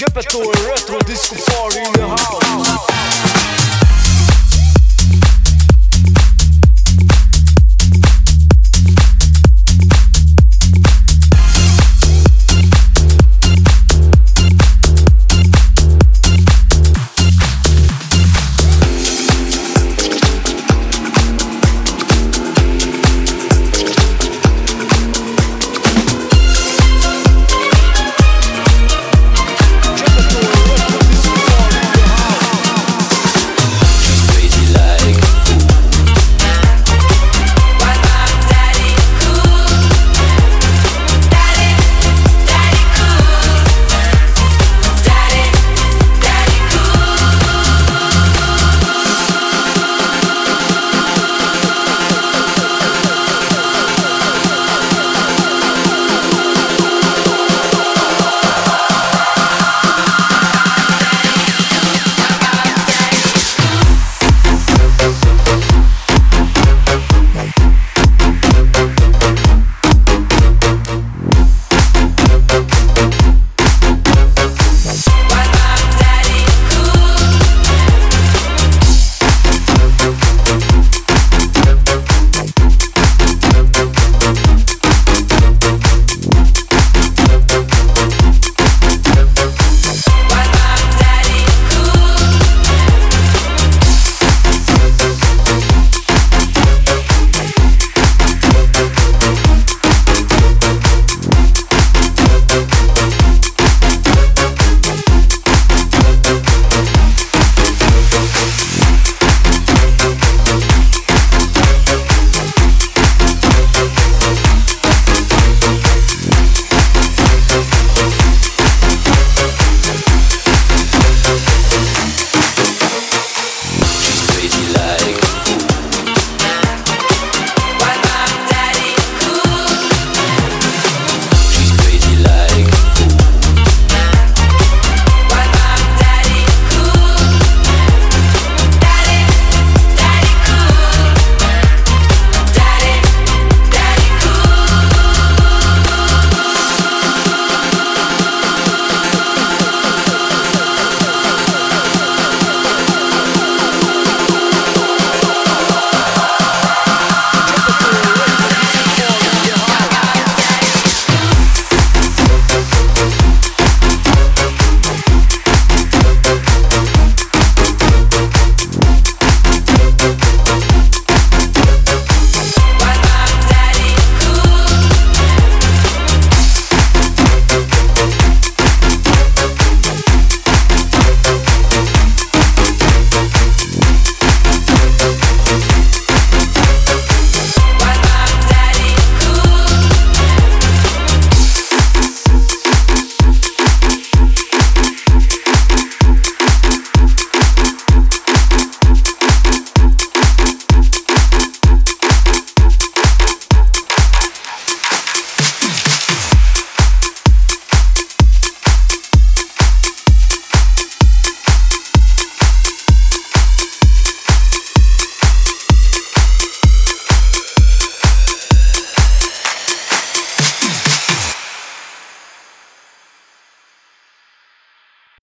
Gepetto a retro disco party in the house.